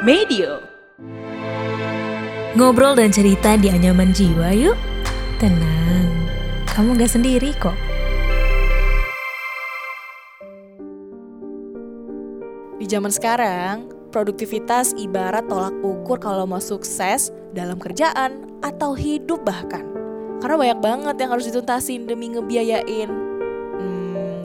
Medio. Ngobrol dan cerita di anyaman jiwa yuk. Tenang, kamu gak sendiri kok. Di zaman sekarang, produktivitas ibarat tolak ukur kalau mau sukses dalam kerjaan atau hidup bahkan. Karena banyak banget yang harus dituntasin demi ngebiayain.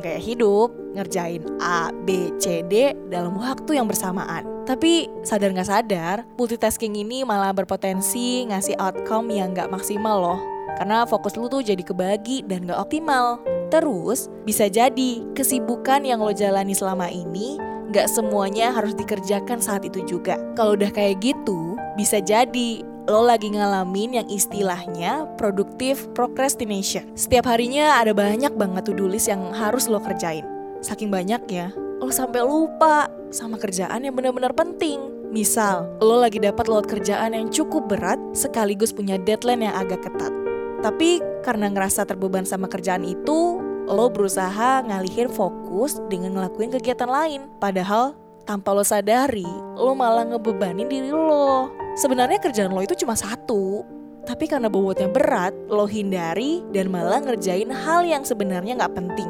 Kayak hidup, ngerjain A, B, C, D dalam waktu yang bersamaan. Tapi sadar nggak sadar, multitasking ini malah berpotensi ngasih outcome yang nggak maksimal loh. Karena fokus lu tuh jadi kebagi dan nggak optimal. Terus, bisa jadi kesibukan yang lo jalani selama ini nggak semuanya harus dikerjakan saat itu juga. Kalau udah kayak gitu, bisa jadi lo lagi ngalamin yang istilahnya produktif procrastination. Setiap harinya ada banyak banget to-do list yang harus lo kerjain. Saking banyaknya, lo sampai lupa sama kerjaan yang benar-benar penting. Misal, lo lagi dapat load kerjaan yang cukup berat sekaligus punya deadline yang agak ketat. Tapi karena ngerasa terbeban sama kerjaan itu, lo berusaha ngalihin fokus dengan ngelakuin kegiatan lain. Padahal tanpa lo sadari, lo malah ngebebanin diri lo. Sebenarnya kerjaan lo itu cuma satu, tapi karena bobotnya berat, lo hindari dan malah ngerjain hal yang sebenarnya nggak penting.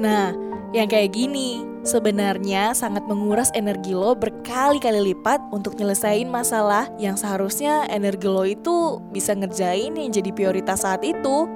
Nah, yang kayak gini sebenarnya sangat menguras energi lo berkali-kali lipat untuk nyelesain masalah yang seharusnya energi lo itu bisa ngerjain yang jadi prioritas saat itu.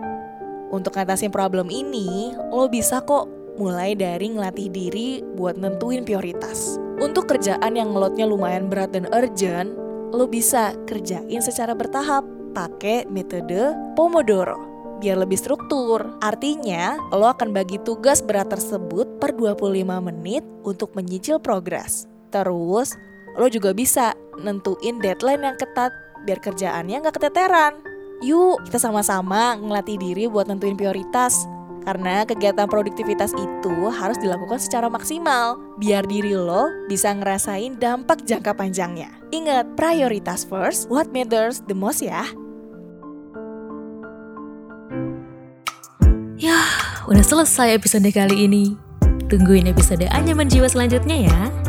Untuk ngatasin problem ini, lo bisa kok mulai dari ngelatih diri buat nentuin prioritas. Untuk kerjaan yang ngelotnya lumayan berat dan urgent, lo bisa kerjain secara bertahap pakai metode Pomodoro biar lebih struktur. Artinya, lo akan bagi tugas berat tersebut per 25 menit untuk menyicil progres. Terus, lo juga bisa nentuin deadline yang ketat biar kerjaannya nggak keteteran. Yuk, kita sama-sama ngelatih diri buat nentuin prioritas. Karena kegiatan produktivitas itu harus dilakukan secara maksimal biar diri lo bisa ngerasain dampak jangka panjangnya. Ingat, prioritas first, what matters the most ya. Yah, udah selesai episode kali ini. Tungguin episode Anyaman Jiwa selanjutnya ya.